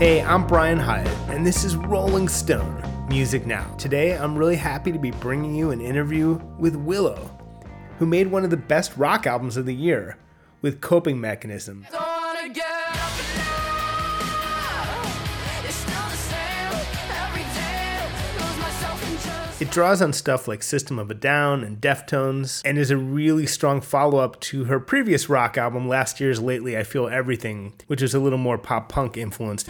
Hey, I'm Brian Hiatt, and this is Rolling Stone Music Now. Today, I'm really happy to be bringing you an interview with Willow, who made one of the best rock albums of the year with Coping Mechanism. It draws on stuff like System of a Down and Deftones, and is a really strong follow up to her previous rock album, last year's Lately I Feel Everything, which is a little more pop punk influenced.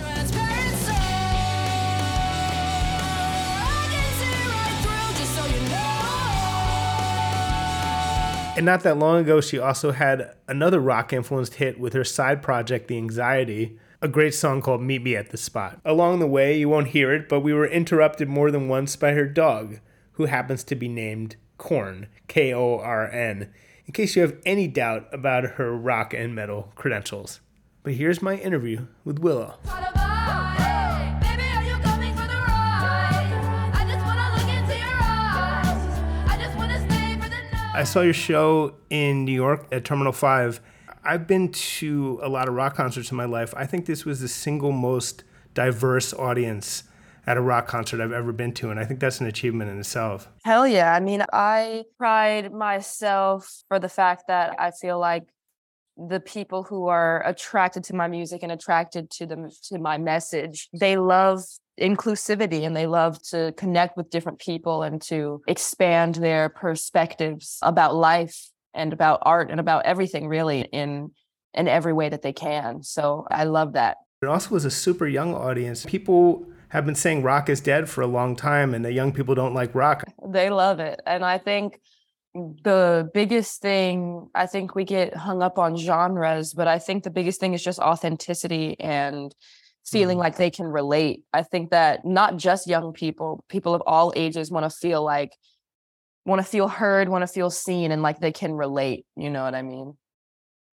And not that long ago, she also had another rock influenced hit with her side project, The Anxiety, a great song called Meet Me at the Spot. Along the way, you won't hear it, but we were interrupted more than once by her dog, who happens to be named Korn, K O R N, in case you have any doubt about her rock and metal credentials. But here's my interview with Willow. I saw your show in New York at Terminal 5 I've been to a lot of rock concerts in my life. I think this was the single most diverse audience at a rock concert I've ever been to. And I think that's an achievement in itself. Hell yeah. I mean, I pride myself for the fact that I feel like the people who are attracted to my music and attracted to the to my message, they love inclusivity and they love to connect with different people and to expand their perspectives about life and about art and about everything really in in every way that they can. So I love that. It also was a super young audience. People have been saying rock is dead for a long time and the young people don't like rock. They love it. And I think the biggest thing I think we get hung up on genres, but I think the biggest thing is just authenticity and feeling mm. like they can relate. I think that not just young people, people of all ages want to feel like want to feel heard, want to feel seen, and like they can relate. You know what I mean?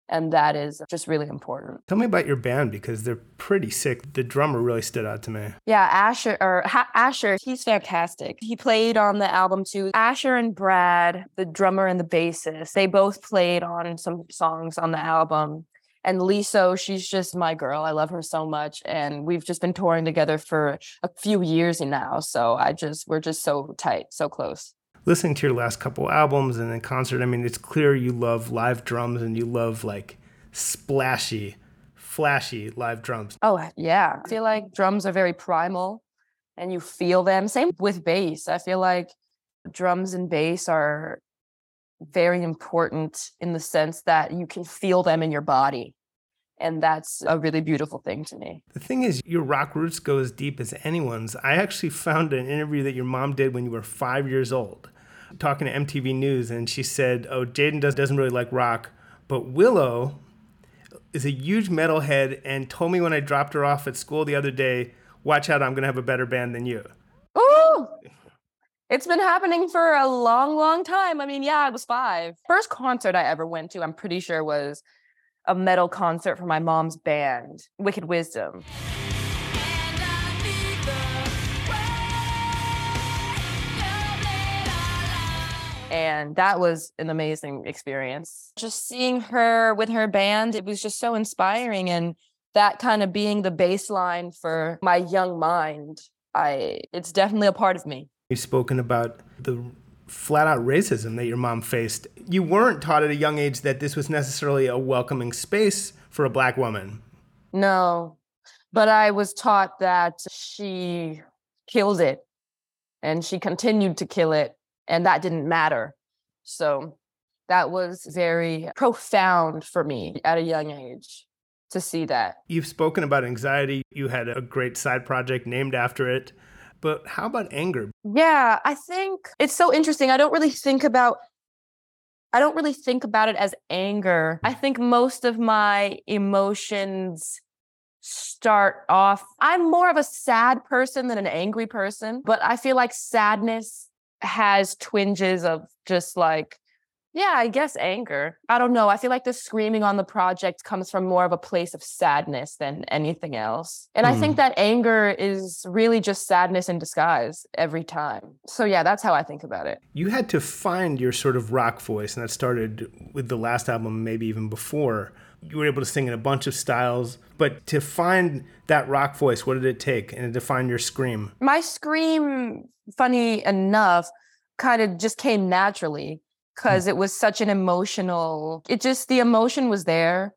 And that is just really important. Tell me about your band because they're pretty sick. The drummer really stood out to me. Yeah, Asher or ha- Asher, he's fantastic. He played on the album too. Asher and Brad, the drummer and the bassist, they both played on some songs on the album. And Liso, she's just my girl. I love her so much. And we've just been touring together for a few years now. So I just, we're just so tight, so close listening to your last couple albums and then concert, I mean, it's clear you love live drums and you love like splashy, flashy live drums. Oh, yeah. I feel like drums are very primal and you feel them. Same with bass. I feel like drums and bass are very important in the sense that you can feel them in your body. And that's a really beautiful thing to me. The thing is, your rock roots go as deep as anyone's. I actually found an interview that your mom did when you were five years old talking to MTV News, and she said, "Oh, Jaden does, doesn't really like rock, but Willow is a huge metalhead, and told me when I dropped her off at school the other day, watch out, I'm gonna have a better band than you." Ooh. It's been happening for a long, long time. I mean, yeah, I was five. First concert I ever went to, I'm pretty sure, was a metal concert for my mom's band, Wicked Wisdom. And that was an amazing experience. Just seeing her with her band, it was just so inspiring. And that kind of being the baseline for my young mind, I it's definitely a part of me. You've spoken about the flat out racism that your mom faced. You weren't taught at a young age that this was necessarily a welcoming space for a black woman. No, but I was taught that she killed it and she continued to kill it and that didn't matter. So that was very profound for me at a young age to see that. You've spoken about anxiety. You had a great side project named after it. But how about anger? Yeah, I think it's so interesting. I don't really think about I don't really think about it as anger. I think most of my emotions start off I'm more of a sad person than an angry person, but I feel like sadness has twinges of just like yeah, I guess anger. I don't know. I feel like the screaming on the project comes from more of a place of sadness than anything else. And mm. I think hmm. that anger is really just sadness in disguise every time. So, yeah, that's how I think about it. You had to find your sort of rock voice, and that started with the last album, maybe even before. You were able to sing in a bunch of styles, but to find that rock voice, what did it take? And to find your scream? My scream, funny enough, kind of just came naturally hmm. because it was such an emotional, it just, the emotion was there.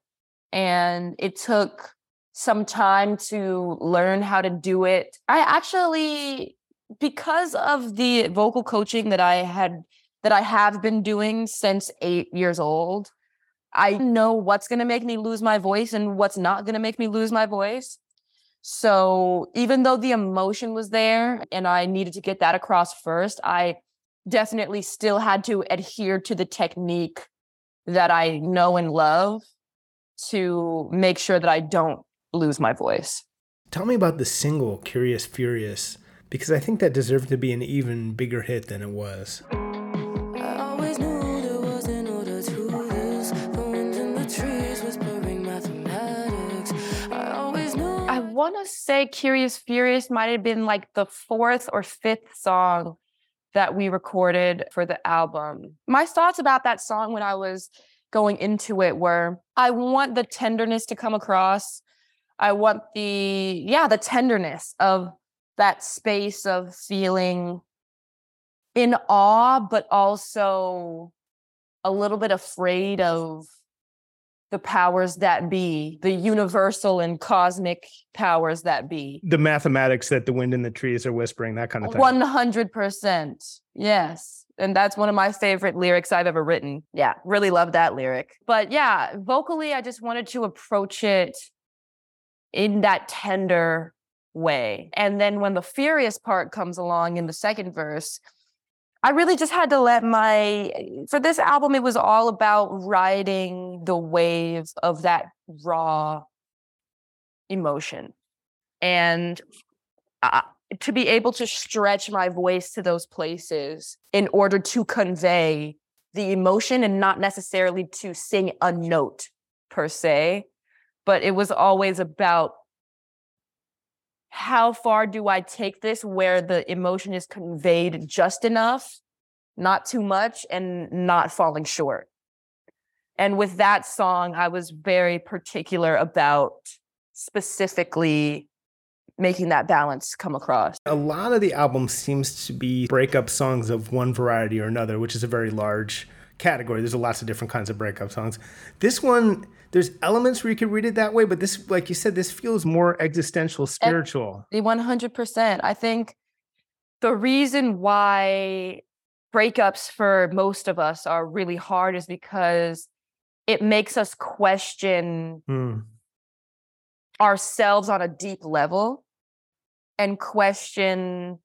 And it took some time to learn how to do it. I actually, because of the vocal coaching that I had, that I have been doing since eight years old, I know what's going to make me lose my voice and what's not going to make me lose my voice. So even though the emotion was there and I needed to get that across first, I definitely still had to adhere to the technique that I know and love to make sure that I don't lose my voice. Tell me about the single Curious Furious because I think that deserved to be an even bigger hit than it was. Want to say Curious Furious might have been like the fourth or fifth song that we recorded for the album. My thoughts about that song when I was going into it were I want the tenderness to come across. I want the, yeah, the tenderness of that space of feeling in awe, but also a little bit afraid of the powers that be, the universal and cosmic powers that be. The mathematics that the wind and the trees are whispering, that kind of thing. 100%. Yes. And that's one of my favorite lyrics I've ever written. Yeah, really love that lyric. But yeah, vocally, I just wanted to approach it in that tender way. And then when the furious part comes along in the second verse, I really just had to let my for this album it was all about riding the wave of that raw emotion. And uh, to be able to stretch my voice to those places in order to convey the emotion and not necessarily to sing a note per se but it was always about how far do I take this where the emotion is conveyed just enough, not too much, and not falling short? And with that song, I was very particular about specifically making that balance come across. A lot of the album seems to be breakup songs of one variety or another, which is a very large category. There's lots of different kinds of breakup songs. This one, there's elements where you could read it that way, but this, like you said, this feels more existential, spiritual. The 100%. I think the reason why breakups for most of us are really hard is because it makes us question mm. ourselves on a deep level and question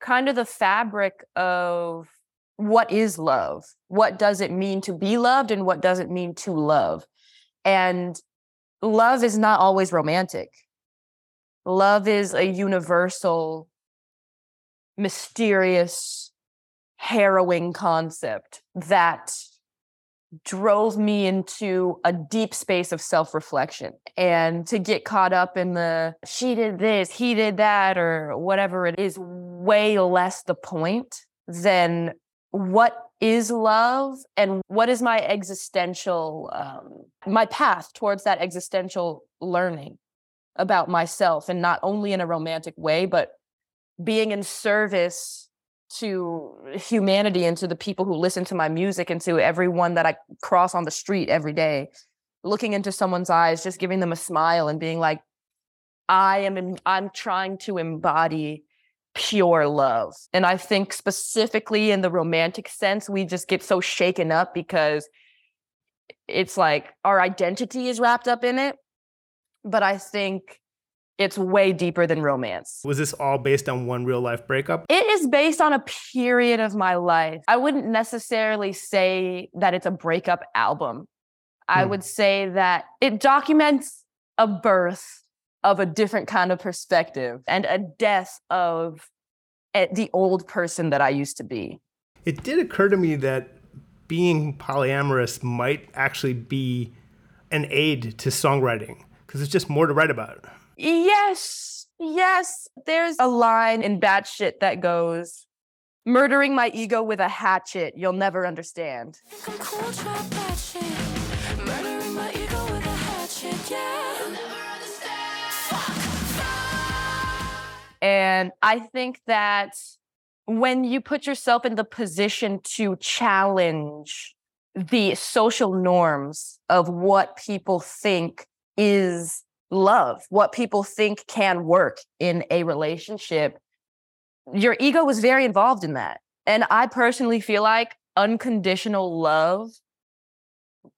kind of the fabric of what is love? What does it mean to be loved and what does it mean to love? And love is not always romantic. Love is a universal, mysterious, harrowing concept that drove me into a deep space of self reflection. And to get caught up in the she did this, he did that, or whatever it is, way less the point than what is love and what is my existential um, my path towards that existential learning about myself and not only in a romantic way but being in service to humanity and to the people who listen to my music and to everyone that I cross on the street every day. Looking into someone's eyes just giving them a smile and being like I am in, I'm trying to embody pure love. And I think specifically in the romantic sense, we just get so shaken up because it's like our identity is wrapped up in it. But I think it's way deeper than romance. Was this all based on one real life breakup? It is based on a period of my life. I wouldn't necessarily say that it's a breakup album. I hmm. would say that it documents a birth of a different kind of perspective and a death of eh, the old person that I used to be. It did occur to me that being polyamorous might actually be an aid to songwriting because it's just more to write about. Yes, yes. There's a line in Batshit that goes, Murdering my ego with a hatchet, you'll never understand. And I think that when you put yourself in the position to challenge the social norms of what people think is love, what people think can work in a relationship, your ego was very involved in that. And I personally feel like unconditional love,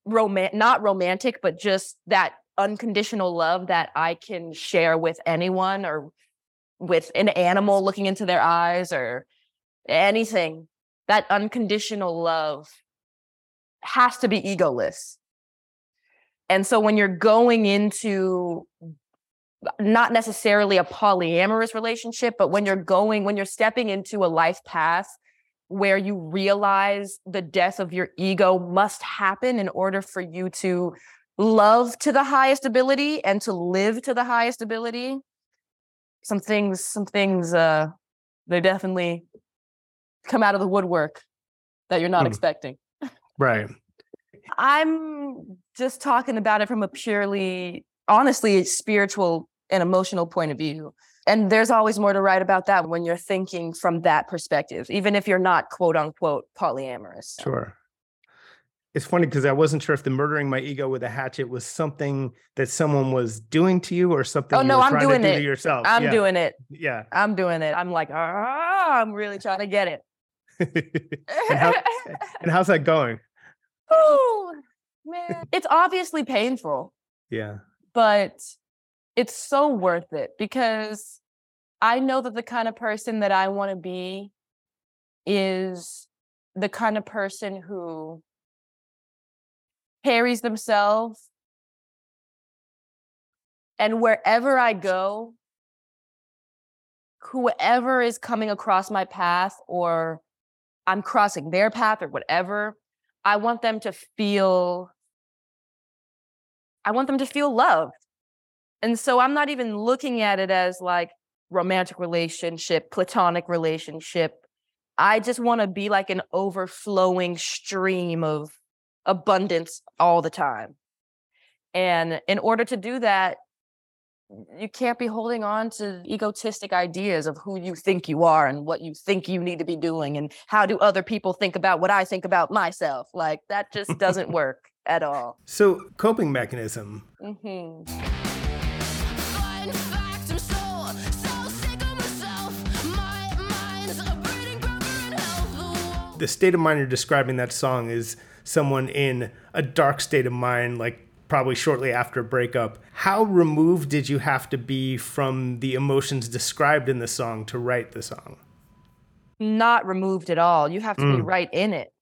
not romantic, but just that unconditional love that I can share with anyone or with an animal looking into their eyes or anything, that unconditional love has to be egoless. And so when you're going into not necessarily a polyamorous relationship, but when you're going, when you're stepping into a life path where you realize the death of your ego must happen in order for you to love to the highest ability and to live to the highest ability. Some things, some things, uh, they definitely come out of the woodwork that you're not mm. expecting. Right. I'm just talking about it from a purely, honestly, spiritual and emotional point of view. And there's always more to write about that when you're thinking from that perspective, even if you're not quote unquote polyamorous. Sure. It's funny because I wasn't sure if the murdering my ego with a hatchet was something that someone was doing to you or something. Oh no, I'm doing do it yourself. I'm yeah. doing it. Yeah, I'm doing it. I'm like, ah, I'm really trying to get it. and, how, and how's that going? Oh man, it's obviously painful. Yeah, but it's so worth it because I know that the kind of person that I want to be is the kind of person who carries themselves and wherever I go, whoever is coming across my path or I'm crossing their path or whatever, I want them to feel I want them to feel loved. And so I'm not even looking at it as like romantic relationship, platonic relationship. I just want to be like an overflowing stream of abundance all the time. And in order to do that, you can't be holding on to egotistic ideas of who you think you are and what you think you need to be doing and how do other people think about what I think about myself. Like that just doesn't work at all. So, coping mechanism. Mm-hmm. the state of mind you're describing that song is someone in a dark state of mind, like probably shortly after a breakup. How removed did you have to be from the emotions described in the song to write the song? Not removed at all. You have to mm. be right in it.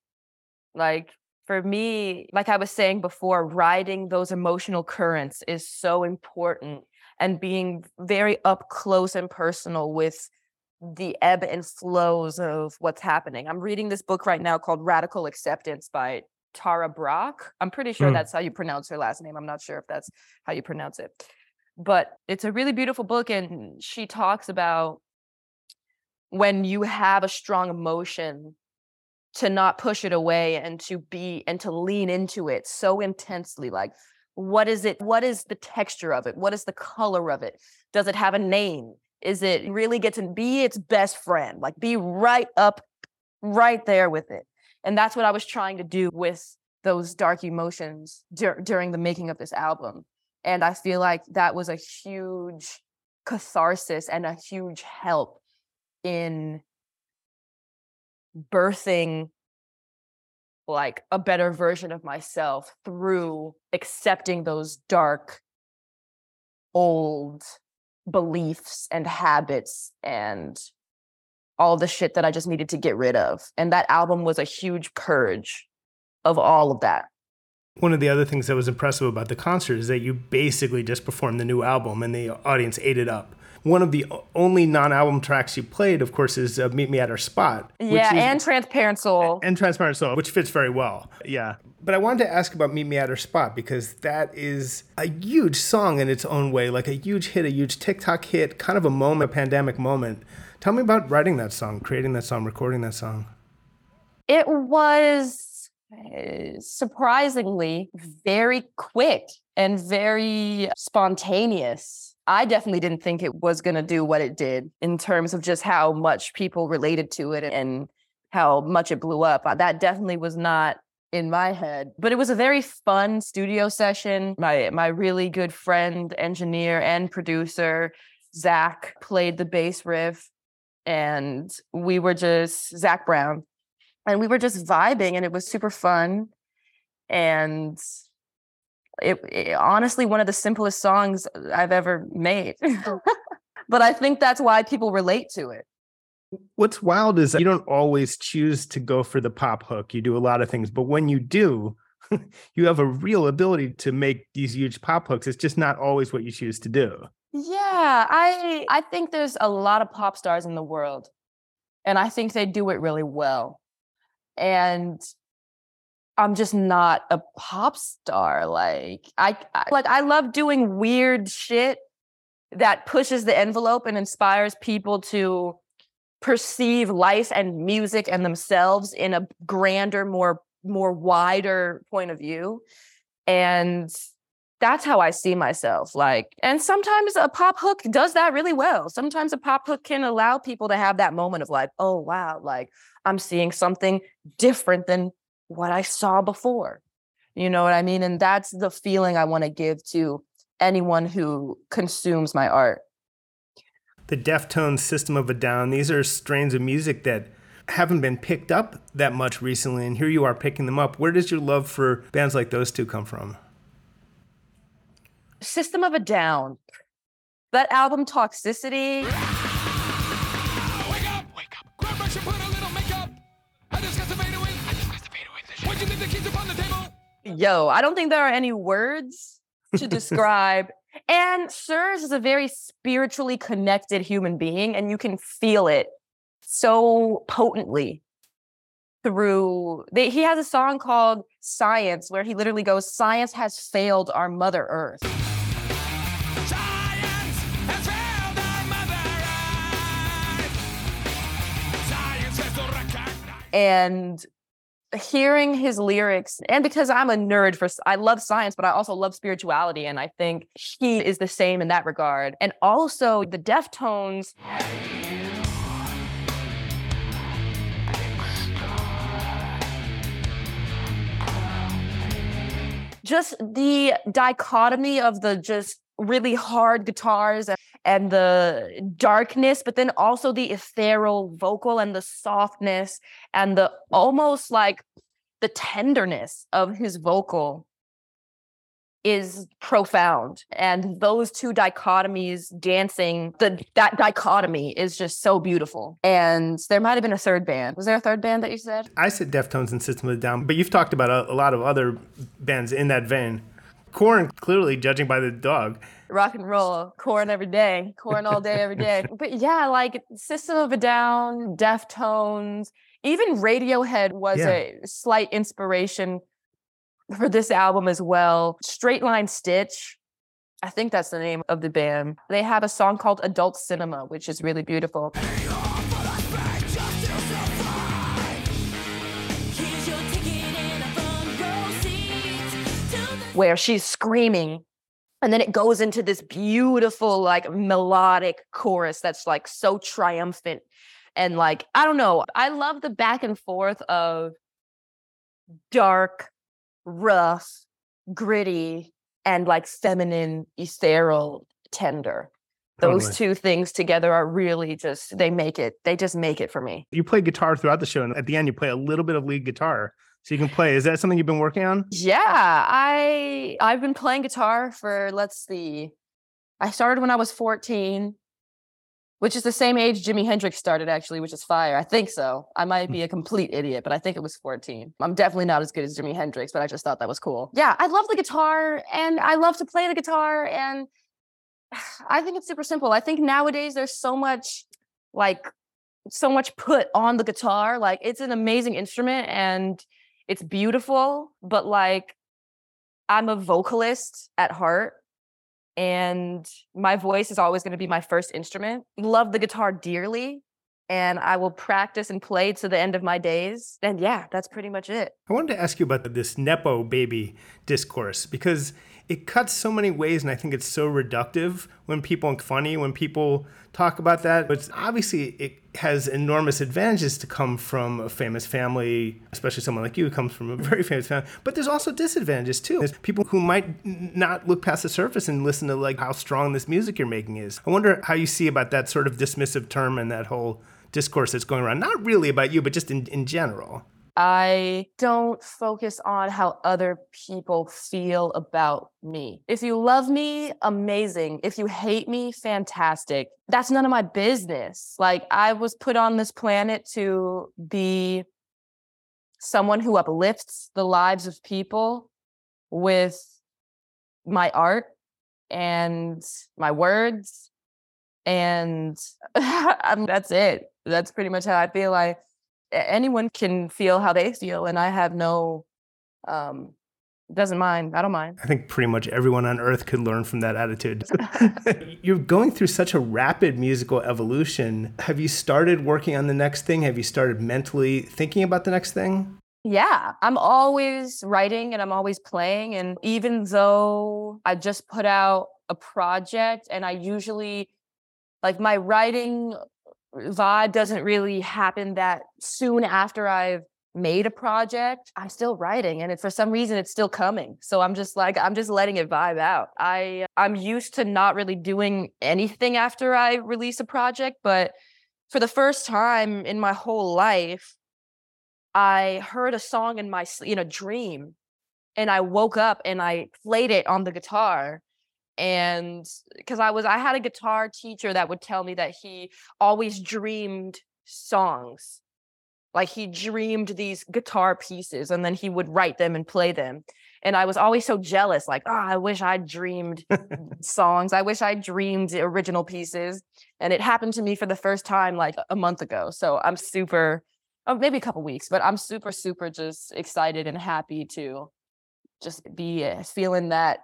Like for me, like I was saying before, riding those emotional currents is so important and being very up close and personal with the ebb and flows of what's happening. I'm reading this book right now called Radical Acceptance by Tara Brach. I'm pretty sure mm. that's how you pronounce her last name. I'm not sure if that's how you pronounce it. But it's a really beautiful book and she talks about when you have a strong emotion to not push it away and to be and to lean into it so intensely like what is it what is the texture of it what is the color of it does it have a name is it really get to be its best friend, like be right up, right there with it. And that's what I was trying to do with those dark emotions dur- during the making of this album. And I feel like that was a huge catharsis and a huge help in birthing like a better version of myself through accepting those dark old beliefs and habits and all the shit that I just needed to get rid of. And that album was a huge purge of all of that. One of the other things that was impressive about the concert is that you basically just performed the new album and the audience ate it up. One of the only non-album tracks you played, of course, is uh, "Meet Me at Our Spot." Yeah, is, and "Transparent Soul." And "Transparent Soul," which fits very well. Yeah, but I wanted to ask about Meet Me at Our Spot because that is a huge song in its own way, like a huge hit, a huge TikTok hit, kind of a moment, a pandemic moment. Tell me about writing that song, creating that song, recording that song. It was uh, surprisingly very quick and very spontaneous. I definitely didn't think it was going to do what it did in terms of just how much people related to it and how much it blew up. Uh, that definitely was not in my head. But it was a very fun studio session. My my really good friend, engineer and producer, Zach, played the bass riff. And we were just Zach Brown. And we were just vibing and it was super fun. And it, it honestly one of the simplest songs I've ever made. Oh. but I think that's why people relate to it. What's wild is you don't always choose to go for the pop hook. You do a lot of things, but when you do, you have a real ability to make these huge pop hooks. It's just not always what you choose to do. Yeah, I I think there's a lot of pop stars in the world. And I think they do it really well. And I'm just not a pop star. Like I, I like I love doing weird shit that pushes the envelope and inspires people to perceive life and music and themselves in a grander, more more wider point of view. And that's how I see myself. Like, and sometimes a pop hook does that really well. Sometimes a pop hook can allow people to have that moment of like, oh wow, like I'm seeing something different than what I saw before. You know what I mean? And that's the feeling I want to give to anyone who consumes my art. The Deftones System of a Down, these are strains of music that haven't been picked up that much recently, and here you are picking them up. Where does your love for bands like those two come from? System of a Down. That album, Toxicity. Yo, I don't think there are any words to describe. and Serj is a very spiritually connected human being, and you can feel it so potently through. They, he has a song called Science, where he literally goes, Science has failed our Mother Earth. And hearing his lyrics and because i'm a nerd for i love science but i also love spirituality and i think he is the same in that regard. And also the deftones just the dichotomy of the just really hard guitars and the darkness, but then also the ethereal vocal and the softness and the almost like the tenderness of his vocal is profound. And those two dichotomies dancing the that dichotomy is just so beautiful. And there might have been a third band. Was there a third band that you said? I said deftones and system of a down but you've talked about a, a lot of other bands in that vein Korn clearly judging by the dog rock and roll, Korn every day, Korn all day, every day. But yeah, like System of a Down, Deftones, even Radiohead was yeah. a slight inspiration for this album as well. Straight Line Stitch, I think that's the name of the band. They have a song called Adult Cinema, which is really beautiful. Where she's screaming and then it goes into this beautiful like melodic chorus that's like so triumphant and like i don't know i love the back and forth of dark rough gritty and like feminine ethereal tender those totally. two things together are really just they make it they just make it for me you play guitar throughout the show and at the end you play a little bit of lead guitar so you can play. Is that something you've been working on? Yeah, I I've been playing guitar for let's see. I started when I was 14, which is the same age Jimi Hendrix started actually, which is fire. I think so. I might hmm. be a complete idiot, but I think it was 14. I'm definitely not as good as Jimi Hendrix, but I just thought that was cool. Yeah, I love the guitar and I love to play the guitar and I think it's super simple. I think nowadays there's so much like so much put on the guitar. Like it's an amazing instrument and it's beautiful, but like I'm a vocalist at heart and my voice is always going to be my first instrument. Love the guitar dearly and I will practice and play to the end of my days. And yeah, that's pretty much it. I wanted to ask you about this Nepo baby discourse because it cuts so many ways, and I think it's so reductive when people are funny when people talk about that. But obviously, it has enormous advantages to come from a famous family, especially someone like you who comes from a very famous family. But there's also disadvantages too. There's people who might not look past the surface and listen to like how strong this music you're making is. I wonder how you see about that sort of dismissive term and that whole discourse that's going around. Not really about you, but just in, in general. I don't focus on how other people feel about me. If you love me, amazing. If you hate me, fantastic. That's none of my business. Like, I was put on this planet to be someone who uplifts the lives of people with my art and my words. And that's it. That's pretty much how I feel. I anyone can feel how they feel and i have no um doesn't mind i don't mind. I think pretty much everyone on earth could learn from that attitude. You're going through such a rapid musical evolution. Have you started working on the next thing? Have you started mentally thinking about the next thing? Yeah, I'm always writing and I'm always playing. And even though I just put out a project and I usually like my writing vibe doesn't really happen that soon after I've made a project. I'm still writing and it, for some reason it's still coming. So I'm just like I'm just letting it vibe out. I I'm used to not really doing anything after I release a project, but for the first time in my whole life I heard a song in my in a dream and I woke up and I played it on the guitar and because I was I had a guitar teacher that would tell me that he always dreamed songs. Like he dreamed these guitar pieces and then he would write them and play them. And I was always so jealous, like, oh, I wish I dreamed songs. I wish I dreamed original pieces. And it happened to me for the first time like a month ago. So I'm super, oh, maybe a couple weeks, but I'm super, super just excited and happy to just be uh, feeling that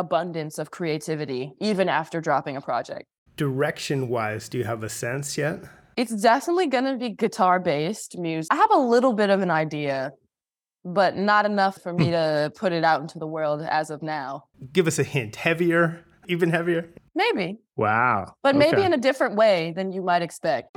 abundance of creativity even after dropping a project. Direction wise, do you have a sense yet? It's definitely going to be guitar based music. I have a little bit of an idea, but not enough for me hmm. to put it out into the world as of now. Give us a hint. Heavier? Even heavier? Maybe. Wow. But okay. maybe in a different way than you might expect.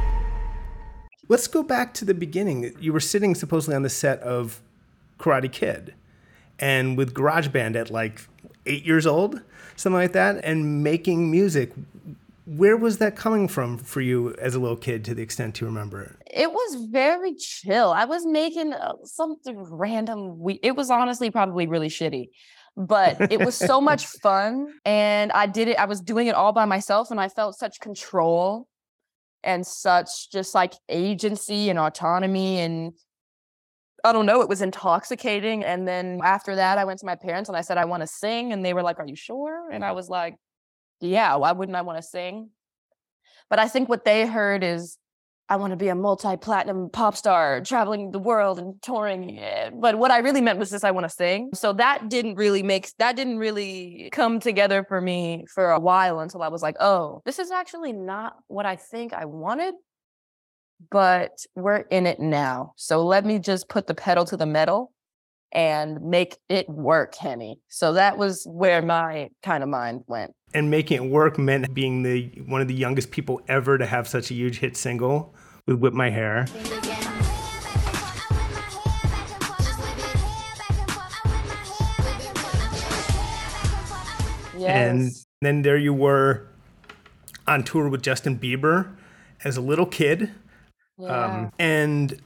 Let's go back to the beginning. You were sitting supposedly on the set of Karate Kid and with GarageBand at like eight years old, something like that, and making music. Where was that coming from for you as a little kid to the extent you remember it? It was very chill. I was making uh, something random. We, it was honestly probably really shitty but it was so much fun and i did it i was doing it all by myself and i felt such control and such just like agency and autonomy and I don't know, it was intoxicating. And then after that, I went to my parents and I said, I want to sing. And they were like, Are you sure? And I was like, Yeah, why wouldn't I want to sing? But I think what they heard is I want to be a multi-platinum pop star traveling the world and touring. eh, But what I really meant was just I want to sing. So that didn't really make that didn't really come together for me for a while until I was like, oh, this is actually not what I think I wanted. But we're in it now. So let me just put the pedal to the metal and make it work, Henny. So that was where my kind of mind went. And making it work meant being the one of the youngest people ever to have such a huge hit single with "Whip My Hair." And then there you were on tour with Justin Bieber as a little kid. yeah. Um, and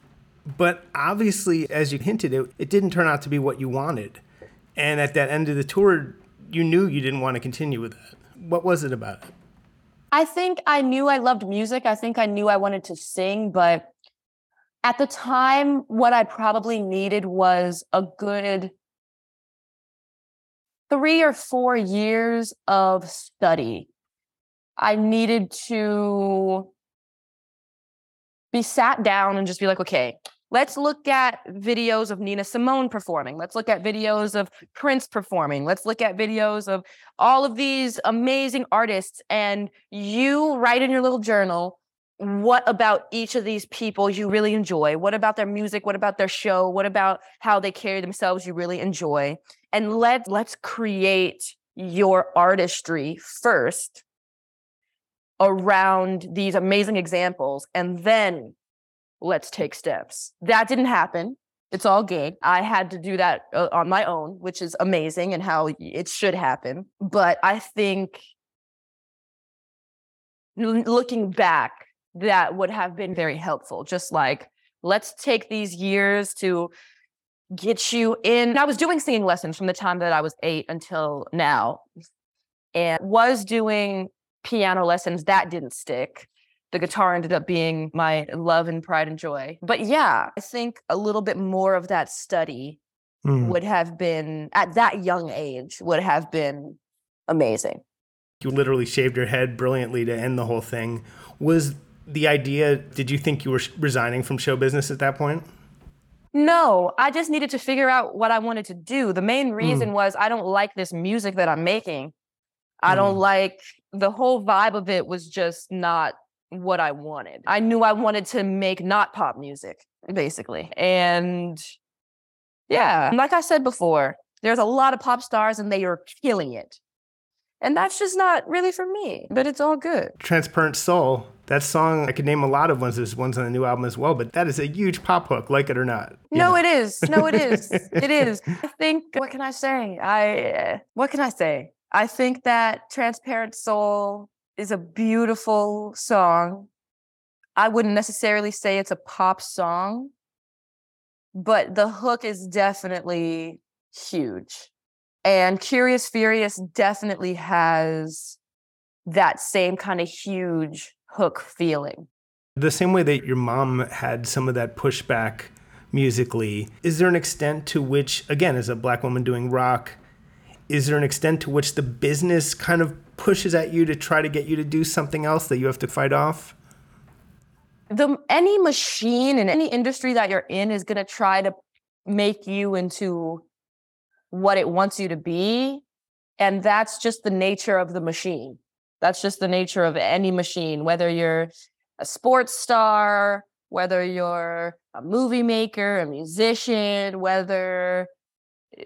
but obviously, as you hinted, it, it didn't turn out to be what you wanted. And at that end of the tour, you knew you didn't want to continue with that. What was it about it? I think I knew I loved music. I think I knew I wanted to sing, but at the time, what I probably needed was a good three or four years of study. I needed to be sat down and just be like, okay, let's look at videos of Nina Simone performing. Let's look at videos of Prince performing. Let's look at videos of all of these amazing artists. And you write in your little journal what about each of these people you really enjoy? What about their music? What about their show? What about how they carry themselves you really enjoy? And let let's create your artistry first around these amazing examples and then let's take steps. That didn't happen. It's all good. I had to do that uh, on my own, which is amazing and how it should happen. But I think looking back, that would have been very helpful. Just like, let's take these years to get you in. I was doing singing lessons from the time that I was eight until now, and was doing piano lessons. That didn't stick. The guitar ended up being my love and pride and joy. But yeah, I think a little bit more of that study Hmm. would have been at that young age would have been amazing. You literally shaved your head brilliantly to end the whole thing. Was the idea, did you think you were resigning from show business at that point? No, I just needed to figure out what I wanted to do. The main reason was I don't like this music that I'm making. I don't Mm. like the whole vibe of it was just not what I wanted. I knew I wanted to make not pop music, basically. And yeah, like I said before, there's a lot of pop stars and they are killing it. And that's just not really for me, but it's all good. Transparent Soul, that song, I could name a lot of ones. There's ones on the new album as well, but that is a huge pop hook, like it or not. No, know? it is. No, it is. it is. I think. What can I say? I. uh, What can I say? I think that "Transparent Soul" is a beautiful song. I wouldn't necessarily say it's a pop song, but the hook is definitely huge. And Curious Furious definitely has that same kind of huge hook feeling. The same way that your mom had some of that pushback musically, is there an extent to which, again, as a black woman doing rock, is there an extent to which the business kind of pushes at you to try to get you to do something else that you have to fight off? the any machine in any industry that you're in is going to try to make you into what it wants you to be and that's just the nature of the machine that's just the nature of any machine whether you're a sports star whether you're a movie maker a musician whether uh,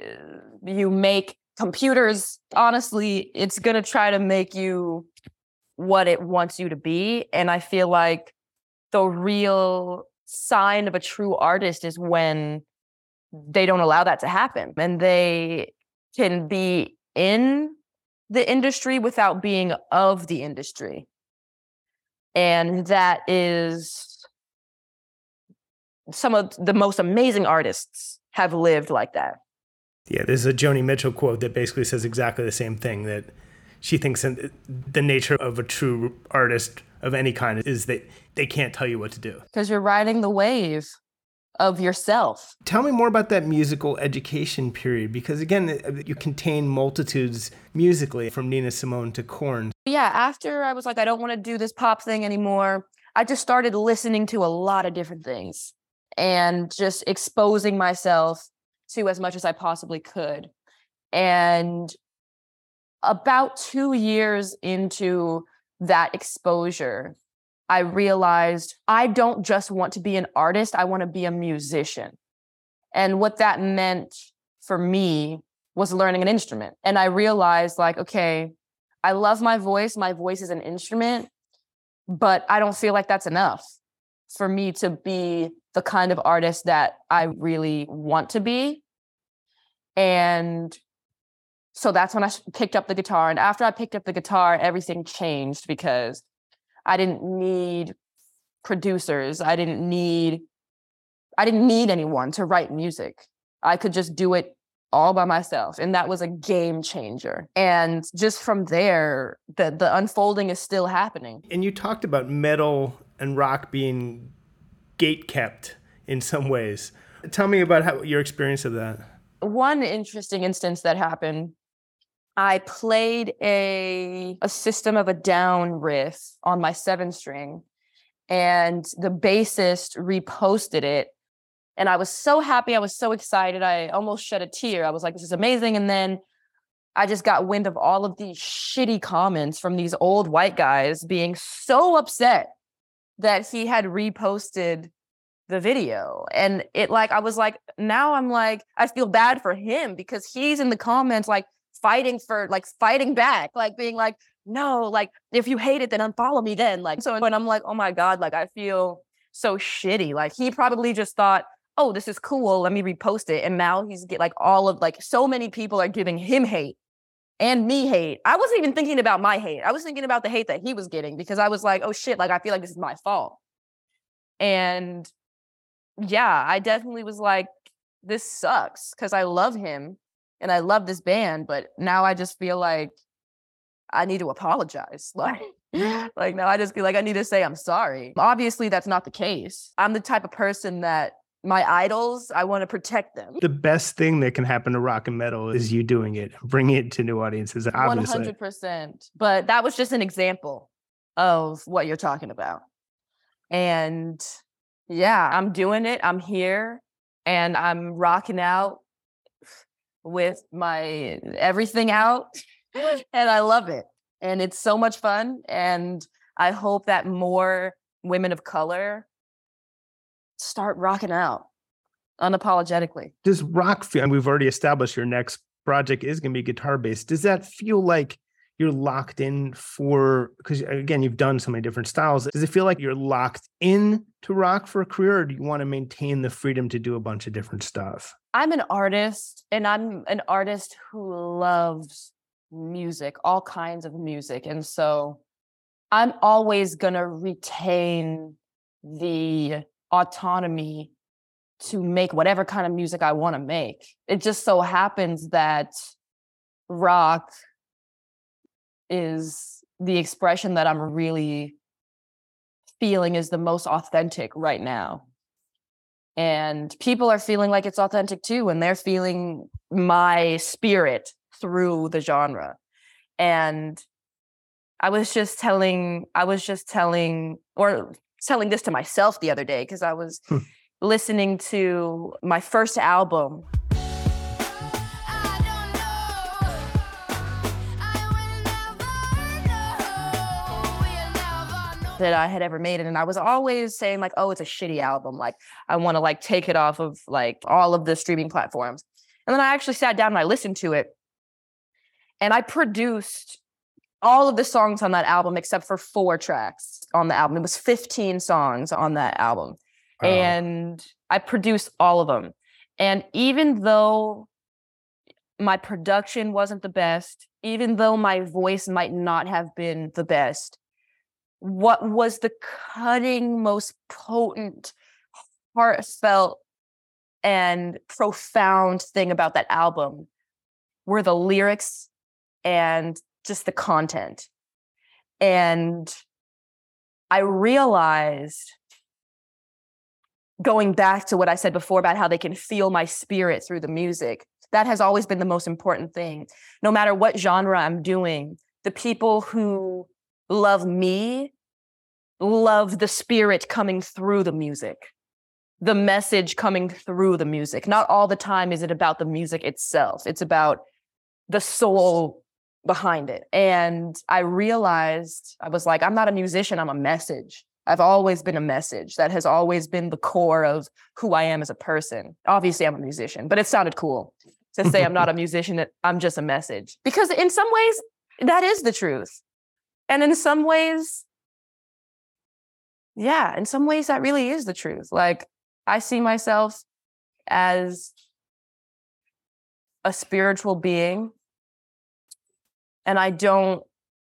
you make computers honestly it's going to try to make you what it wants you to be and i feel like the real sign of a true artist is when they don't allow that to happen and they can be in the industry without being of the industry. And that is some of the most amazing artists have lived like that. Yeah, there's a Joni Mitchell quote that basically says exactly the same thing that she thinks the nature of a true artist of any kind is that they can't tell you what to do. Because you're riding the wave of yourself. Tell me more about that musical education period because again, uh, you contain multitudes musically from Nina Simone to Korn. yeah, after I was like, I don't want to do this pop thing anymore, I just started listening to a lot of different things and just exposing myself to as much as I possibly could. And about two years into that exposure, I realized I don't just want to be an artist, I want to be a musician. And what that meant for me was learning an instrument. And I realized, like, okay, I love my voice, my voice is an instrument, but I don't feel like that's enough for me to be the kind of artist that I really want to be. And so that's when I picked up the guitar. And after I picked up the guitar, everything changed because I didn't need producers. I didn't need I didn't need anyone to write music. I could just do it all by myself and that was a game changer and just from there the the unfolding is still happening and you talked about metal and rock being gate kept in some ways tell me about how your experience of that one interesting instance that happened I played a a system of a down riff on my seven string, and the bassist reposted it. And I was so happy. I was so excited. I almost shed a tear. I was like, this is amazing. And then I just got wind of all of these shitty comments from these old white guys being so upset that he had reposted the video. And it like, I was like, now I'm like, I feel bad for him because he's in the comments like, fighting for like fighting back, like being like, no, like if you hate it, then unfollow me then. Like, so when I'm like, oh my God, like I feel so shitty. Like he probably just thought, oh, this is cool. Let me repost it. And now he's get like all of like so many people are giving him hate and me hate. I wasn't even thinking about my hate. I was thinking about the hate that he was getting because I was like, oh shit, like I feel like this is my fault. And yeah, I definitely was like, this sucks because I love him and I love this band, but now I just feel like I need to apologize. Like, like now I just feel like I need to say I'm sorry. Obviously, that's not the case. I'm the type of person that my idols, I want to protect them. The best thing that can happen to rock and metal is you doing it, bringing it to new audiences. Obviously. 100%. But that was just an example of what you're talking about. And yeah, I'm doing it. I'm here and I'm rocking out with my everything out and I love it. And it's so much fun. And I hope that more women of color start rocking out unapologetically. Does rock feel, and we've already established your next project is going to be guitar based. Does that feel like you're locked in for, because again, you've done so many different styles. Does it feel like you're locked in to rock for a career or do you want to maintain the freedom to do a bunch of different stuff? I'm an artist and I'm an artist who loves music, all kinds of music. And so I'm always going to retain the autonomy to make whatever kind of music I want to make. It just so happens that rock is the expression that I'm really feeling is the most authentic right now and people are feeling like it's authentic too and they're feeling my spirit through the genre and i was just telling i was just telling or telling this to myself the other day because i was hmm. listening to my first album that I had ever made. And I was always saying like, oh, it's a shitty album. Like I want to like take it off of like all of the streaming platforms. And then I actually sat down and I listened to it. And I produced all of the songs on that album except for four tracks on the album. It was 15 songs on that album. And I produced all of them. And even though my production wasn't the best, even though my voice might not have been the best, what was the cutting, most potent, heartfelt, and profound thing about that album were the lyrics and just the content. And I realized going back to what I said before about how they can feel my spirit through the music, that has always been the most important thing. No matter what genre I'm doing, the people who love me love the spirit coming through the music, the message coming through the music. Not all the time is it about the music itself, it's about the soul behind it. And I realized I was like, I'm not a musician, I'm a message. I've always been a message. That has always been the core of who I am as a person. Obviously, I'm a musician, but it sounded cool to say I'm not a musician, I'm just a message. Because in some ways, that is the truth. And in some ways, yeah, in some ways, that really is the truth. Like, I see myself as a spiritual being, and I don't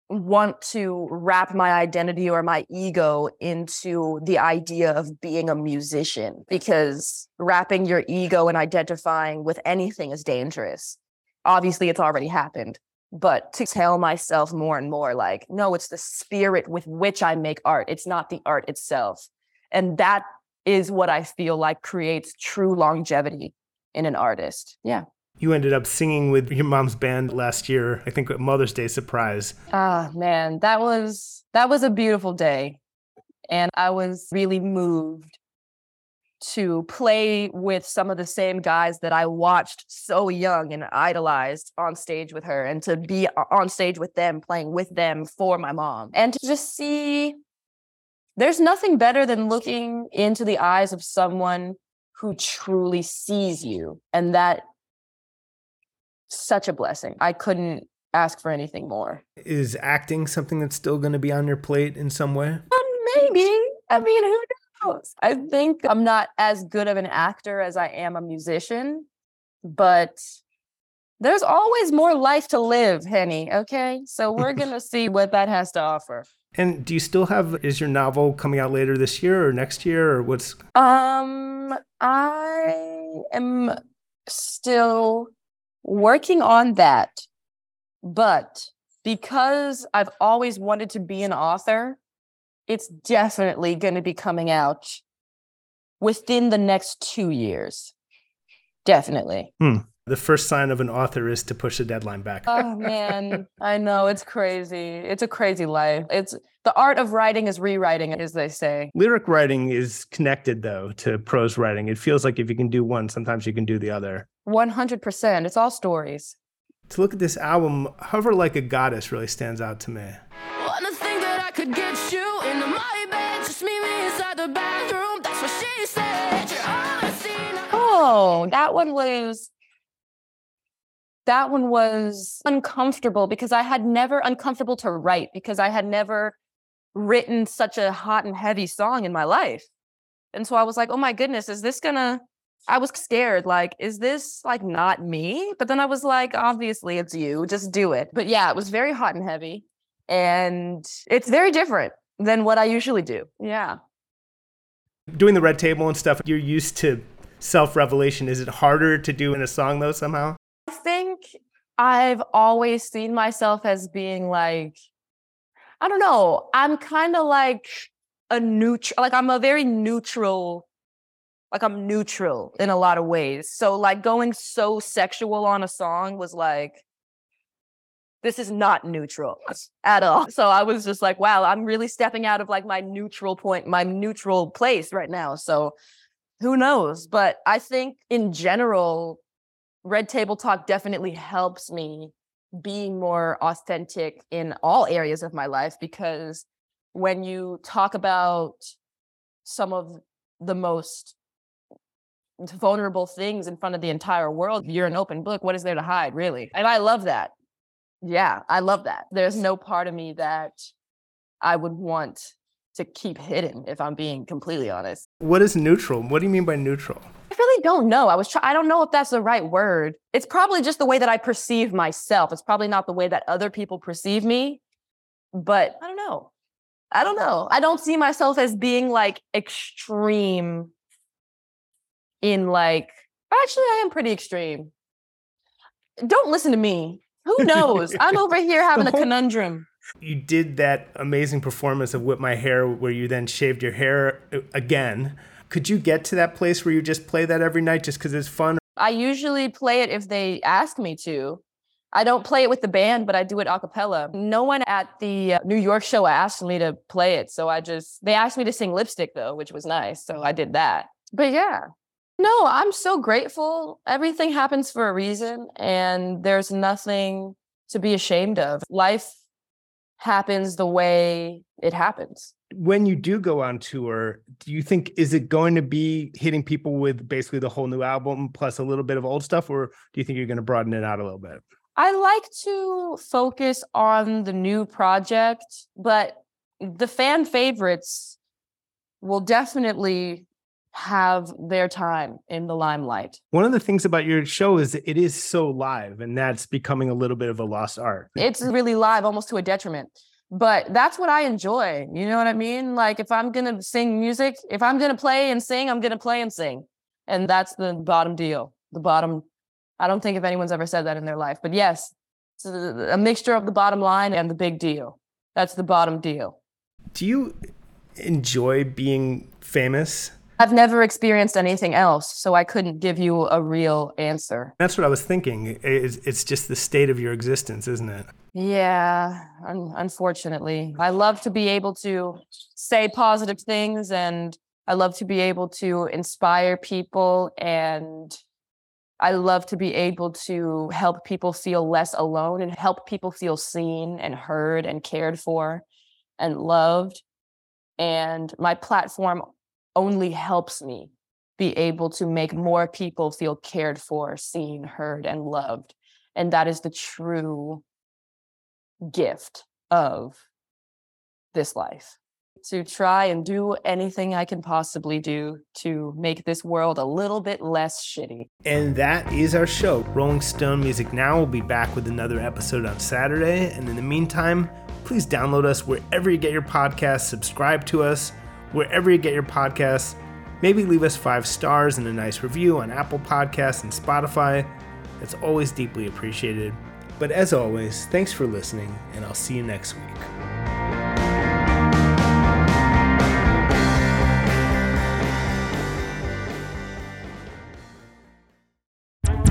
want to wrap my identity or my ego into the idea of being a musician because wrapping your ego and identifying with anything is dangerous. Obviously, it's already happened but to tell myself more and more like no it's the spirit with which i make art it's not the art itself. And that is what i feel like creates true longevity in an artist. Yeah you ended up singing with your mom's band last year i think at mother's day surprise. Ah man that was that was a beautiful day. And i was really moved to play with some of the same guys that I watched so young and idolized on stage with her, and to be on stage with them, playing with them for my mom, and to just see there's nothing better than looking into the eyes of someone who truly sees you. And that such a blessing. I couldn't ask for anything more. Is acting something that's still going to be on your plate in some way? Um, maybe. I mean, who knows? I think I'm not as good of an actor as I am a musician, but there's always more life to live, Henny. Okay. So we're going to see what that has to offer. And do you still have, is your novel coming out later this year or next year or what's? Um, I am still working on that. But because I've always wanted to be an author, it's definitely going to be coming out within the next two years. Definitely. Hmm. The first sign of an author is to push the deadline back. oh man, I know it's crazy. It's a crazy life. It's the art of writing is rewriting, as they say. Lyric writing is connected though to prose writing. It feels like if you can do one, sometimes you can do the other. 100%. It's all stories. To look at this album, Hover Like a Goddess really stands out to me. that's Oh, that one was that one was uncomfortable because I had never uncomfortable to write because I had never written such a hot and heavy song in my life. And so I was like, "Oh my goodness, is this going to I was scared like is this like not me?" But then I was like, "Obviously it's you. Just do it." But yeah, it was very hot and heavy and it's very different than what I usually do. Yeah. Doing the red table and stuff, you're used to self revelation. Is it harder to do in a song though, somehow? I think I've always seen myself as being like, I don't know, I'm kind of like a neutral, like I'm a very neutral, like I'm neutral in a lot of ways. So, like, going so sexual on a song was like, this is not neutral at all. So I was just like, wow, I'm really stepping out of like my neutral point, my neutral place right now. So who knows? But I think in general, Red Table Talk definitely helps me be more authentic in all areas of my life because when you talk about some of the most vulnerable things in front of the entire world, you're an open book. What is there to hide, really? And I love that yeah, I love that. There's no part of me that I would want to keep hidden if I'm being completely honest. What is neutral? What do you mean by neutral? I really don't know. I was try- I don't know if that's the right word. It's probably just the way that I perceive myself. It's probably not the way that other people perceive me. But I don't know. I don't know. I don't see myself as being like extreme in like actually I am pretty extreme. Don't listen to me. Who knows? I'm over here having a conundrum. You did that amazing performance of Whip My Hair where you then shaved your hair uh, again. Could you get to that place where you just play that every night just because it's fun? I usually play it if they ask me to. I don't play it with the band, but I do it a cappella. No one at the uh, New York show asked me to play it. So I just, they asked me to sing lipstick though, which was nice. So I did that. But yeah, no, I'm so grateful. Everything happens for a reason, and there's nothing to be ashamed of. Life happens the way it happens. When you do go on tour, do you think is it going to be hitting people with basically the whole new album plus a little bit of old stuff, or do you think you're going to broaden it out a little bit? I like to focus on the new project, but the fan favorites will definitely have their time in the limelight. One of the things about your show is it is so live, and that's becoming a little bit of a lost art. It's really live, almost to a detriment. But that's what I enjoy. You know what I mean? Like if I'm gonna sing music, if I'm gonna play and sing, I'm gonna play and sing. And that's the bottom deal. The bottom. I don't think if anyone's ever said that in their life, but yes, it's a, a mixture of the bottom line and the big deal. That's the bottom deal. Do you enjoy being famous? I've never experienced anything else, so I couldn't give you a real answer. That's what I was thinking. It's just the state of your existence, isn't it? Yeah, un- unfortunately. I love to be able to say positive things and I love to be able to inspire people and I love to be able to help people feel less alone and help people feel seen and heard and cared for and loved. And my platform only helps me be able to make more people feel cared for, seen, heard, and loved. And that is the true gift of this life to try and do anything I can possibly do to make this world a little bit less shitty. And that is our show. Rolling Stone Music Now will be back with another episode on Saturday. And in the meantime, please download us wherever you get your podcasts, subscribe to us wherever you get your podcasts. Maybe leave us five stars and a nice review on Apple Podcasts and Spotify. It's always deeply appreciated. But as always, thanks for listening, and I'll see you next week.